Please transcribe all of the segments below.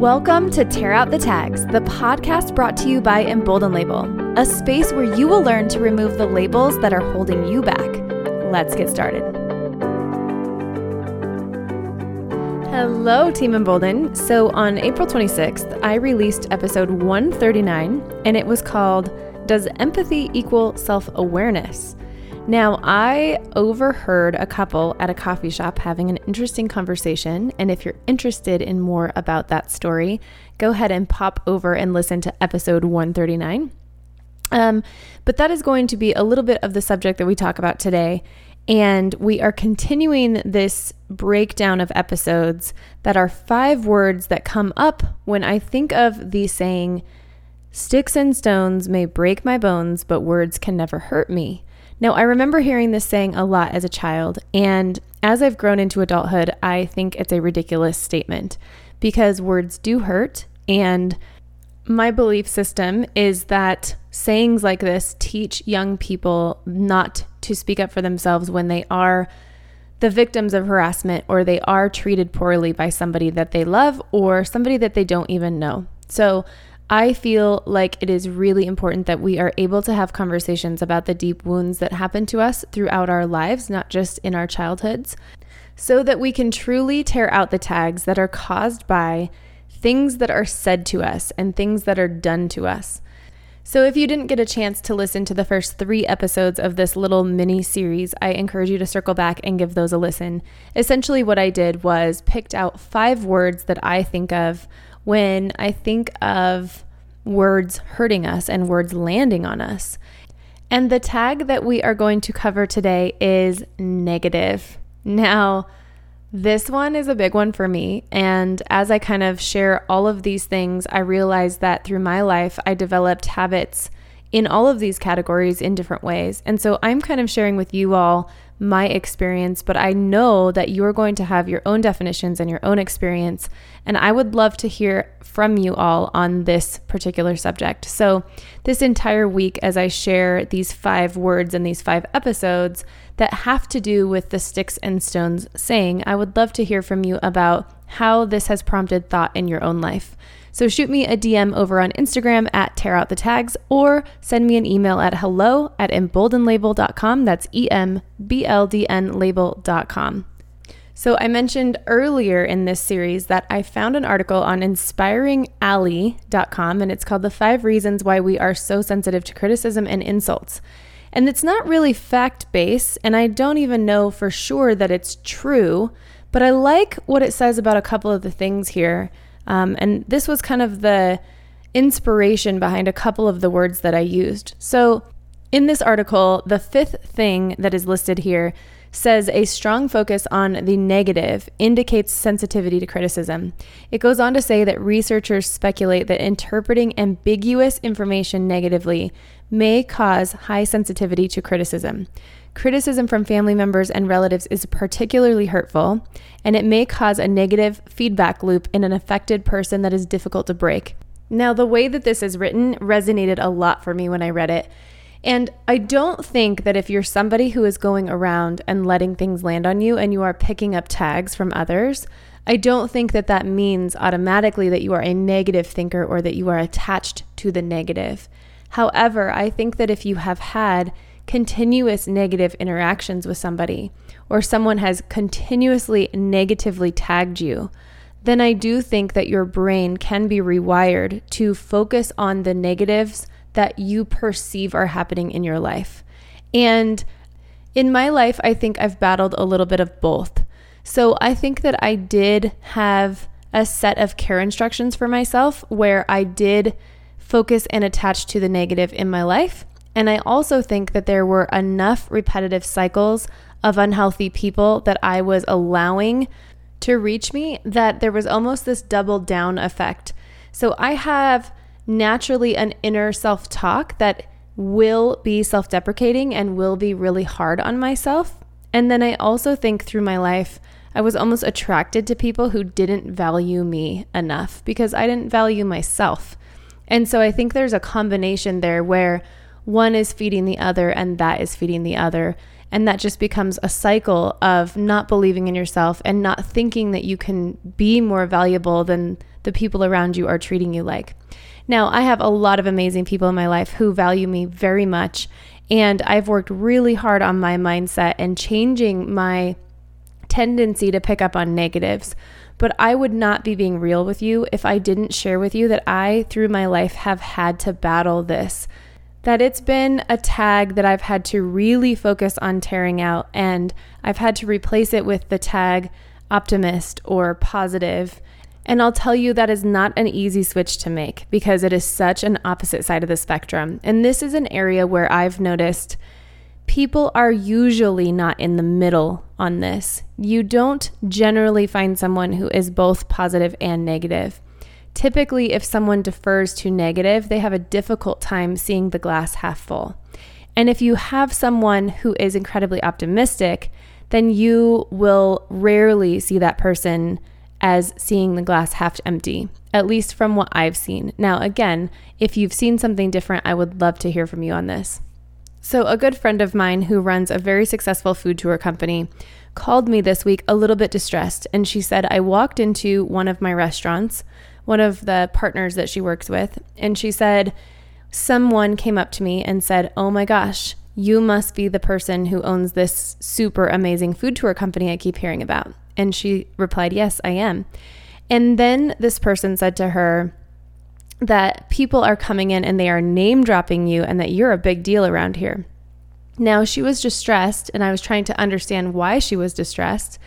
Welcome to Tear Out the Tags, the podcast brought to you by Embolden Label, a space where you will learn to remove the labels that are holding you back. Let's get started. Hello, Team Embolden. So, on April 26th, I released episode 139, and it was called Does Empathy Equal Self Awareness? Now, I overheard a couple at a coffee shop having an interesting conversation, and if you're interested in more about that story, go ahead and pop over and listen to episode 139. Um, but that is going to be a little bit of the subject that we talk about today. And we are continuing this breakdown of episodes that are five words that come up when I think of the saying, Sticks and stones may break my bones, but words can never hurt me. Now, I remember hearing this saying a lot as a child, and as I've grown into adulthood, I think it's a ridiculous statement because words do hurt. And my belief system is that sayings like this teach young people not to speak up for themselves when they are the victims of harassment or they are treated poorly by somebody that they love or somebody that they don't even know. So, I feel like it is really important that we are able to have conversations about the deep wounds that happen to us throughout our lives, not just in our childhoods, so that we can truly tear out the tags that are caused by things that are said to us and things that are done to us. So, if you didn't get a chance to listen to the first three episodes of this little mini series, I encourage you to circle back and give those a listen. Essentially, what I did was picked out five words that I think of when I think of words hurting us and words landing on us. And the tag that we are going to cover today is negative. Now, this one is a big one for me. And as I kind of share all of these things, I realize that through my life, I developed habits in all of these categories in different ways. And so I'm kind of sharing with you all my experience, but I know that you're going to have your own definitions and your own experience. And I would love to hear from you all on this particular subject. So, this entire week, as I share these five words and these five episodes that have to do with the sticks and stones saying, I would love to hear from you about how this has prompted thought in your own life. So shoot me a DM over on Instagram at tear out the tags or send me an email at hello at emboldenlabel.com. That's E M B L D N label.com. So, I mentioned earlier in this series that I found an article on inspiringally.com and it's called The Five Reasons Why We Are So Sensitive to Criticism and Insults. And it's not really fact based, and I don't even know for sure that it's true, but I like what it says about a couple of the things here. Um, and this was kind of the inspiration behind a couple of the words that I used. So, in this article, the fifth thing that is listed here says a strong focus on the negative indicates sensitivity to criticism. It goes on to say that researchers speculate that interpreting ambiguous information negatively may cause high sensitivity to criticism. Criticism from family members and relatives is particularly hurtful, and it may cause a negative feedback loop in an affected person that is difficult to break. Now, the way that this is written resonated a lot for me when I read it. And I don't think that if you're somebody who is going around and letting things land on you and you are picking up tags from others, I don't think that that means automatically that you are a negative thinker or that you are attached to the negative. However, I think that if you have had continuous negative interactions with somebody, or someone has continuously negatively tagged you, then I do think that your brain can be rewired to focus on the negatives that you perceive are happening in your life. And in my life, I think I've battled a little bit of both. So I think that I did have a set of care instructions for myself where I did focus and attach to the negative in my life. And I also think that there were enough repetitive cycles of unhealthy people that I was allowing to reach me that there was almost this double down effect. So I have naturally an inner self talk that will be self deprecating and will be really hard on myself. And then I also think through my life, I was almost attracted to people who didn't value me enough because I didn't value myself. And so I think there's a combination there where one is feeding the other and that is feeding the other. And that just becomes a cycle of not believing in yourself and not thinking that you can be more valuable than the people around you are treating you like. Now, I have a lot of amazing people in my life who value me very much, and I've worked really hard on my mindset and changing my tendency to pick up on negatives. But I would not be being real with you if I didn't share with you that I, through my life, have had to battle this. That it's been a tag that I've had to really focus on tearing out, and I've had to replace it with the tag optimist or positive. And I'll tell you that is not an easy switch to make because it is such an opposite side of the spectrum. And this is an area where I've noticed people are usually not in the middle on this. You don't generally find someone who is both positive and negative. Typically, if someone defers to negative, they have a difficult time seeing the glass half full. And if you have someone who is incredibly optimistic, then you will rarely see that person as seeing the glass half empty, at least from what I've seen. Now, again, if you've seen something different, I would love to hear from you on this. So, a good friend of mine who runs a very successful food tour company called me this week a little bit distressed. And she said, I walked into one of my restaurants, one of the partners that she works with, and she said, Someone came up to me and said, Oh my gosh, you must be the person who owns this super amazing food tour company I keep hearing about. And she replied, Yes, I am. And then this person said to her, that people are coming in and they are name dropping you and that you're a big deal around here. Now, she was distressed and I was trying to understand why she was distressed.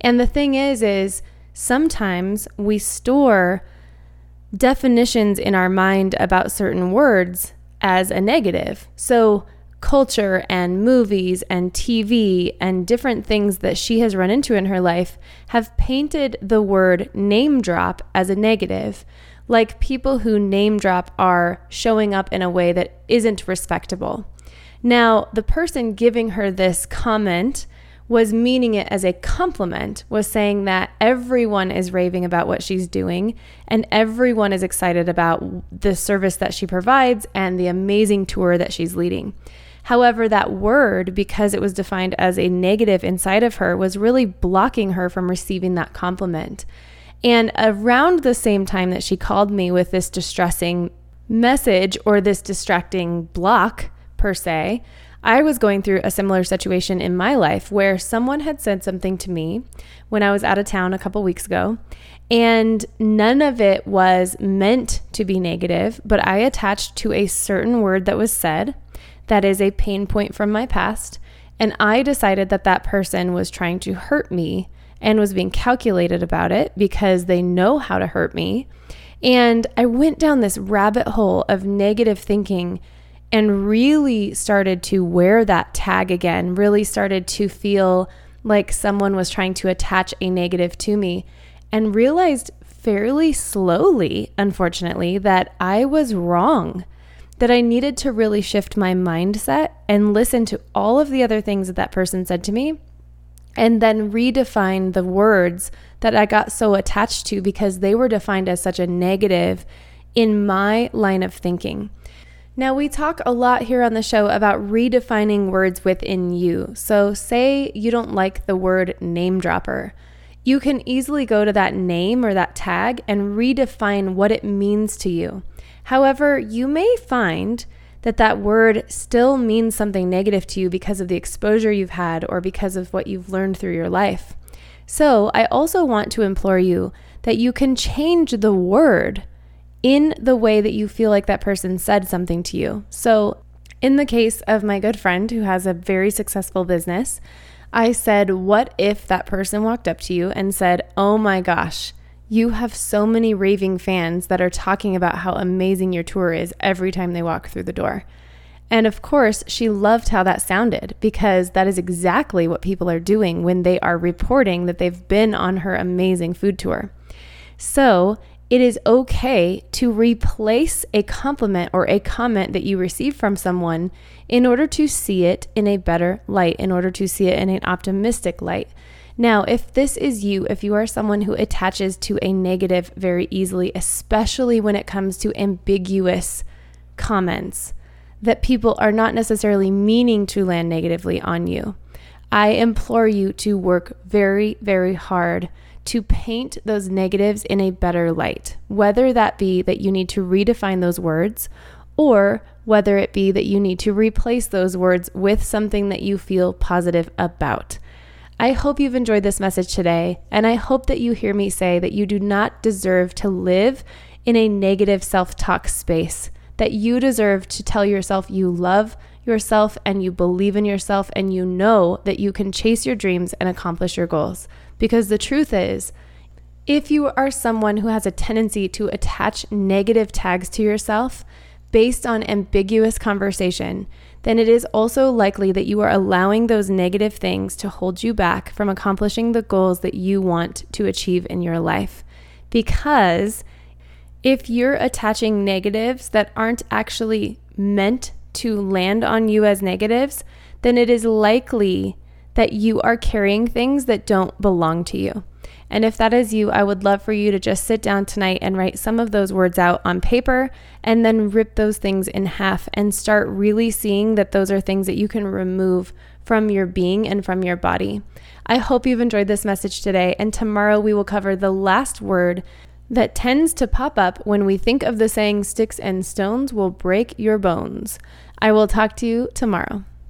And the thing is is sometimes we store definitions in our mind about certain words as a negative. So, culture and movies and TV and different things that she has run into in her life have painted the word name drop as a negative like people who name drop are showing up in a way that isn't respectable. Now, the person giving her this comment was meaning it as a compliment, was saying that everyone is raving about what she's doing and everyone is excited about the service that she provides and the amazing tour that she's leading. However, that word, because it was defined as a negative inside of her, was really blocking her from receiving that compliment. And around the same time that she called me with this distressing message or this distracting block, per se, I was going through a similar situation in my life where someone had said something to me when I was out of town a couple weeks ago, and none of it was meant to be negative, but I attached to a certain word that was said that is a pain point from my past, and I decided that that person was trying to hurt me and was being calculated about it because they know how to hurt me. And I went down this rabbit hole of negative thinking and really started to wear that tag again, really started to feel like someone was trying to attach a negative to me, and realized fairly slowly, unfortunately, that I was wrong. That I needed to really shift my mindset and listen to all of the other things that that person said to me and then redefine the words that I got so attached to because they were defined as such a negative in my line of thinking. Now, we talk a lot here on the show about redefining words within you. So, say you don't like the word name dropper. You can easily go to that name or that tag and redefine what it means to you. However, you may find that that word still means something negative to you because of the exposure you've had or because of what you've learned through your life. So, I also want to implore you that you can change the word in the way that you feel like that person said something to you. So, in the case of my good friend who has a very successful business, I said, What if that person walked up to you and said, Oh my gosh, you have so many raving fans that are talking about how amazing your tour is every time they walk through the door. And of course, she loved how that sounded because that is exactly what people are doing when they are reporting that they've been on her amazing food tour. So, it is okay to replace a compliment or a comment that you receive from someone in order to see it in a better light, in order to see it in an optimistic light. Now, if this is you, if you are someone who attaches to a negative very easily, especially when it comes to ambiguous comments that people are not necessarily meaning to land negatively on you, I implore you to work very, very hard to paint those negatives in a better light, whether that be that you need to redefine those words or whether it be that you need to replace those words with something that you feel positive about. I hope you've enjoyed this message today, and I hope that you hear me say that you do not deserve to live in a negative self talk space, that you deserve to tell yourself you love yourself and you believe in yourself and you know that you can chase your dreams and accomplish your goals. Because the truth is, if you are someone who has a tendency to attach negative tags to yourself based on ambiguous conversation, then it is also likely that you are allowing those negative things to hold you back from accomplishing the goals that you want to achieve in your life. Because if you're attaching negatives that aren't actually meant to land on you as negatives, then it is likely that you are carrying things that don't belong to you. And if that is you, I would love for you to just sit down tonight and write some of those words out on paper and then rip those things in half and start really seeing that those are things that you can remove from your being and from your body. I hope you've enjoyed this message today, and tomorrow we will cover the last word that tends to pop up when we think of the saying, sticks and stones will break your bones. I will talk to you tomorrow.